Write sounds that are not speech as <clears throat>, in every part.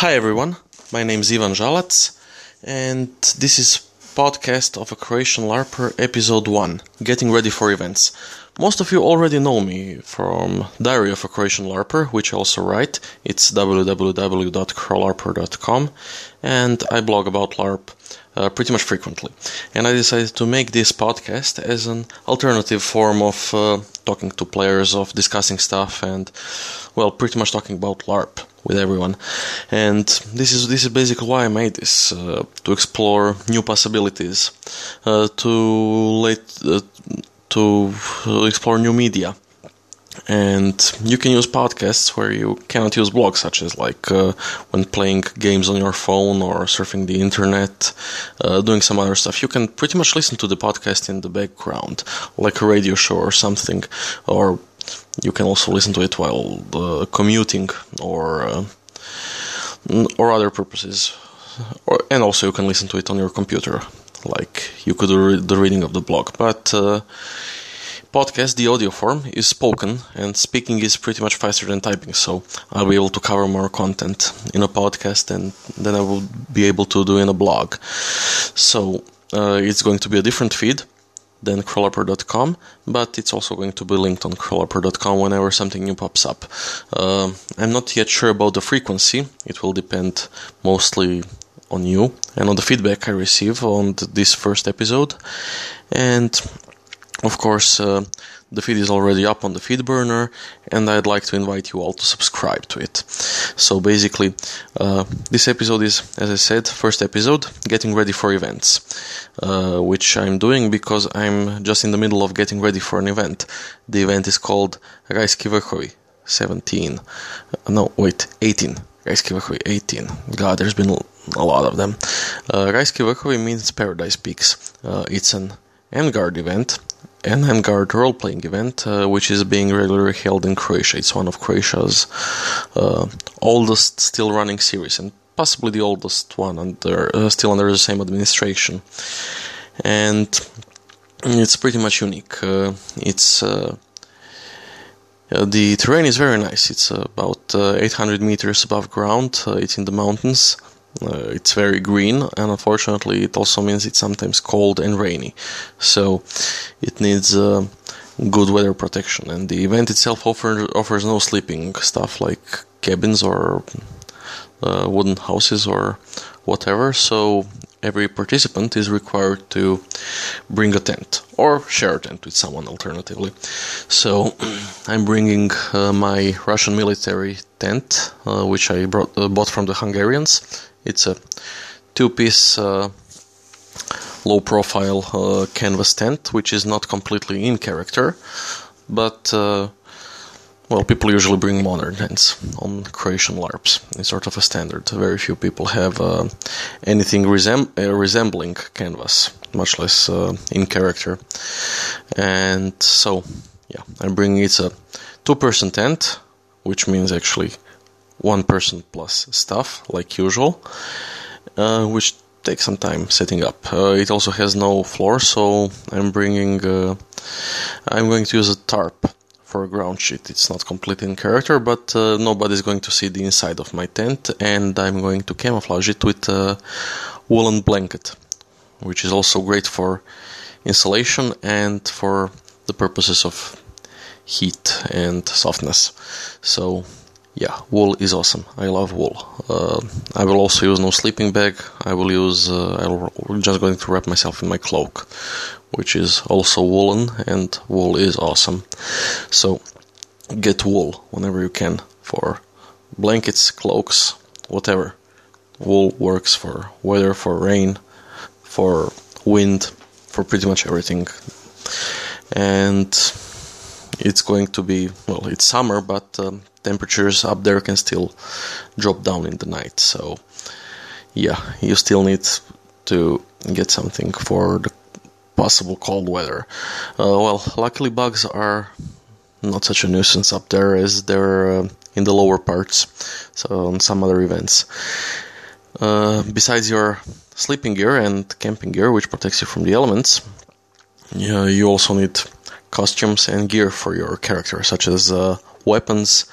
Hi everyone, my name is Ivan Žalac, and this is podcast of a Croatian LARPer episode 1, Getting Ready for Events. Most of you already know me from Diary of a Croatian LARPer, which I also write. It's www.crolarper.com, and I blog about LARP uh, pretty much frequently. And I decided to make this podcast as an alternative form of uh, talking to players, of discussing stuff, and well, pretty much talking about LARP with everyone. And this is this is basically why I made this uh, to explore new possibilities, uh, to let uh, to explore new media. And you can use podcasts where you cannot use blogs, such as like uh, when playing games on your phone or surfing the internet, uh, doing some other stuff. You can pretty much listen to the podcast in the background, like a radio show or something, or you can also listen to it while uh, commuting or uh, or other purposes. Or, and also you can listen to it on your computer, like you could do the reading of the blog. But uh, podcast, the audio form, is spoken, and speaking is pretty much faster than typing. So I'll be able to cover more content in a podcast, than, then I will be able to do in a blog. So uh, it's going to be a different feed than crolarper.com, but it's also going to be linked on crolarper.com whenever something new pops up. Uh, I'm not yet sure about the frequency, it will depend mostly on you and on the feedback I receive on this first episode. And of course, uh, the feed is already up on the feed burner, and I'd like to invite you all to subscribe to it. So basically, uh, this episode is, as I said, first episode, getting ready for events, uh, which I'm doing because I'm just in the middle of getting ready for an event. The event is called Rajski Vrhovi 17. Uh, no, wait, 18. Rajski Vrhovi 18. God, there's been a lot of them. Uh, Rajski Vrhovi means Paradise Peaks. Uh, it's an Endgard event an Endgard role playing event, uh, which is being regularly held in Croatia. It's one of Croatia's uh, oldest still running series and possibly the oldest one under uh, still under the same administration. And it's pretty much unique. Uh, it's uh, uh, the terrain is very nice. It's about 800 meters above ground. it's in the mountains. Uh, it's very green, and unfortunately, it also means it's sometimes cold and rainy. So it needs uh, good weather protection. And the event itself offer, offers no sleeping stuff like cabins or uh, wooden houses or whatever. So every participant is required to bring a tent or share a tent with someone alternatively. So <clears throat> I'm bringing uh, my Russian military tent, uh, which I brought, uh, bought from the Hungarians. It's a two-piece uh, low-profile uh, canvas tent, which is not completely in character, but uh, well, people usually bring modern tents on Croatian LARPs. It's sort of a standard. Very few people have uh, anything uh, resembling canvas, much less uh, in character. And so, yeah, I'm bringing it's a two-person tent, which means actually one person plus stuff like usual, uh, which takes some time setting up. Uh, it also has no floor, so I'm bringing. Uh, I'm going to use a tarp for a ground sheet. It's not completely in character, but uh, nobody's going to see the inside of my tent, and I'm going to camouflage it with a woolen blanket, which is also great for insulation and for the purposes of heat and softness. So yeah, wool is awesome. I love wool. Uh, I will also use no sleeping bag. I will use. Uh, I'm just going to wrap myself in my cloak, which is also woolen, and wool is awesome. So get wool whenever you can for blankets, cloaks, whatever. Wool works for weather, for rain, for wind, for pretty much everything. And it's going to be well, it's summer, but um, temperatures up there can still drop down in the night. So, yeah, you still need to get something for the possible cold weather. Uh, well, luckily, bugs are not such a nuisance up there as they're uh, in the lower parts, so on some other events. Uh, besides your sleeping gear and camping gear, which protects you from the elements, you also need costumes and gear for your character, such as uh, weapons,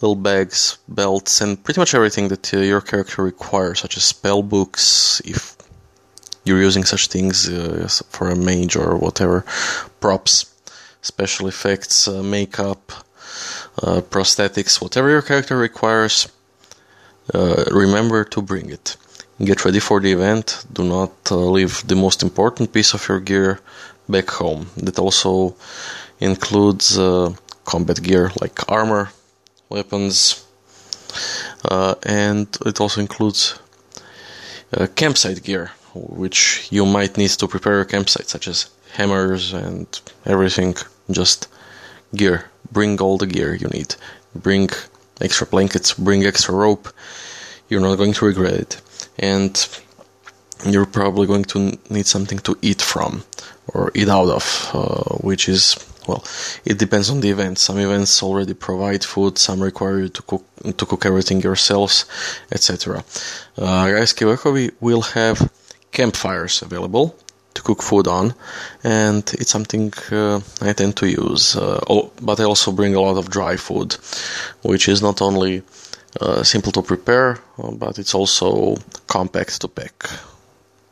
little bags, belts, and pretty much everything that uh, your character requires, such as spell books, if you're using such things uh, for a mage or whatever, props, special effects, uh, makeup, uh, prosthetics, whatever your character requires, uh, remember to bring it. Get ready for the event. Do not uh, leave the most important piece of your gear back home. That also includes combat gear like armor, weapons, uh, and it also includes uh, campsite gear, which you might need to prepare your campsite, such as hammers and everything. Just gear. Bring all the gear you need. Bring extra blankets, bring extra rope. You're not going to regret it. And you're probably going to need something to eat from or eat out of, uh, which is well, it depends on the event. Some events already provide food, some require you to cook to cook everything yourselves, etc. Uh, we will have campfires available to cook food on, and it's something uh, I tend to use. Uh, oh, but I also bring a lot of dry food, which is not only uh, simple to prepare, but it's also compact to pack.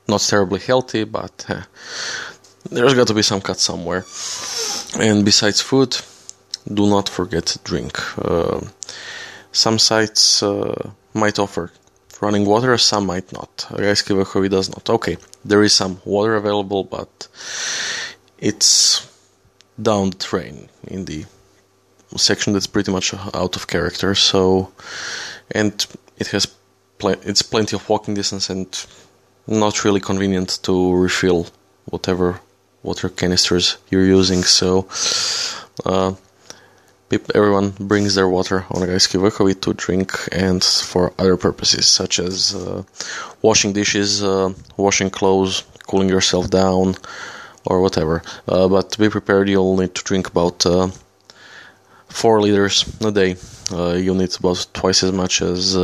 Not terribly healthy, but uh, there's got to be some cut somewhere. And besides food, do not forget to drink. Uh, some sites uh, might offer running water, some might not. Rajski does not. Okay, there is some water available, but it's down the train in the section that's pretty much out of character. So, and it has pl- it's plenty of walking distance and not really convenient to refill whatever water canisters you're using. So uh, everyone brings their water on Rajski Vrhovi to drink and for other purposes, such as uh, washing dishes, uh, washing clothes, cooling yourself down, or whatever. Uh, but to be prepared, you'll need to drink about uh, 4 liters a day. Uh, you'll need about twice as much as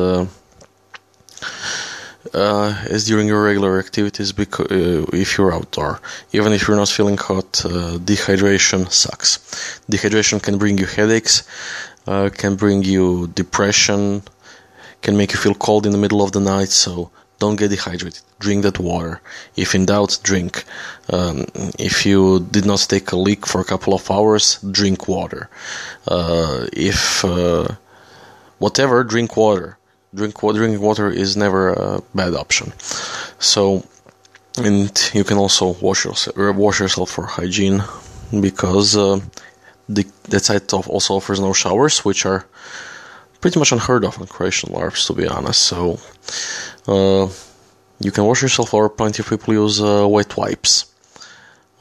uh, as during your regular activities because uh, if you're outdoor. Even if you're not feeling hot uh, dehydration sucks. Dehydration can bring you headaches uh, can bring you depression can make you feel cold in the middle of the night so don't get dehydrated. Drink that water. If in doubt drink. Um, if you did not take a leak for a couple of hours drink water. Uh, if uh, whatever drink water drink water, drinking water is never a bad option. So, and you can also wash yourself, wash yourself for hygiene because uh, the, that site also offers no showers, which are pretty much unheard of on Croatian LARPs, to be honest. So, uh, you can wash yourself, or plenty of people use uh, wet wipes,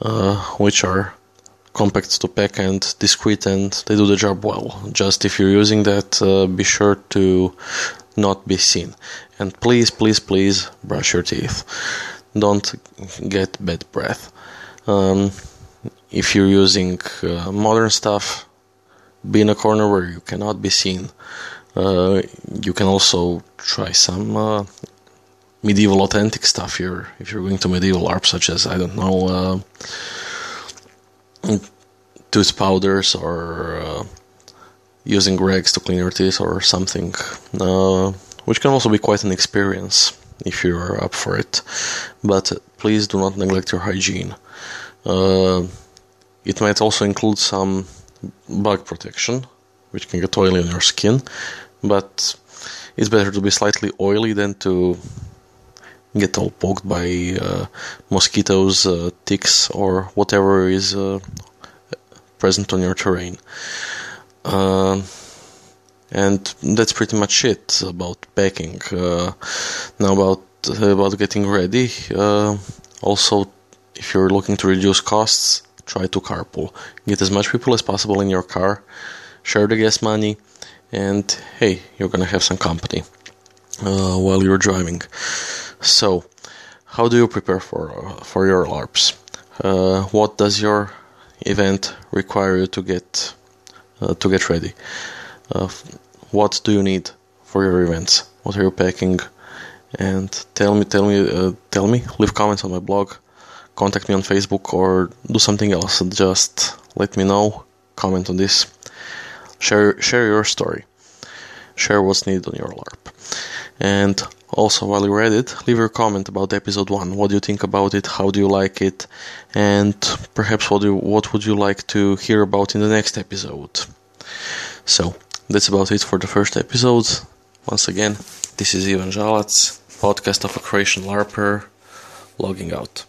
uh, which are compact to pack and discreet, and they do the job well. Just if you're using that, uh, be sure to not be seen. And please, please, please brush your teeth. Don't get bad breath. Um, if you're using uh, modern stuff, be in a corner where you cannot be seen. Uh, you can also try some uh, medieval authentic stuff here if you're going to medieval art, such as I don't know, uh, tooth powders or uh, using rags to clean your teeth or something, uh, which can also be quite an experience if you're up for it. But please do not neglect your hygiene. Uh, it might also include some bug protection, which can get oily on your skin, but it's better to be slightly oily than to get all poked by uh, mosquitoes, uh, ticks, or whatever is uh, present on your terrain. Uh, and that's pretty much it about packing. Uh, now about about getting ready. Uh, also, if you're looking to reduce costs, try to carpool. Get as much people as possible in your car. Share the gas money, and hey, you're gonna have some company uh, while you're driving. So, how do you prepare for for your LARPs? Uh, what does your event require you to get to get ready. Uh, what do you need for your events? What are you packing? And tell me, tell me, uh, tell me. Leave comments on my blog. Contact me on Facebook or do something else. Just let me know. Comment on this. Share share your story. share what's needed on your LARP. And also, while you read it, leave your comment about episode one. What do you think about it? How do you like it? And perhaps what you, what would you like to hear about in the next episode? So that's about it for the first episode. Once again, this is Ivan Žalac, podcast of a Croatian LARPer, logging out.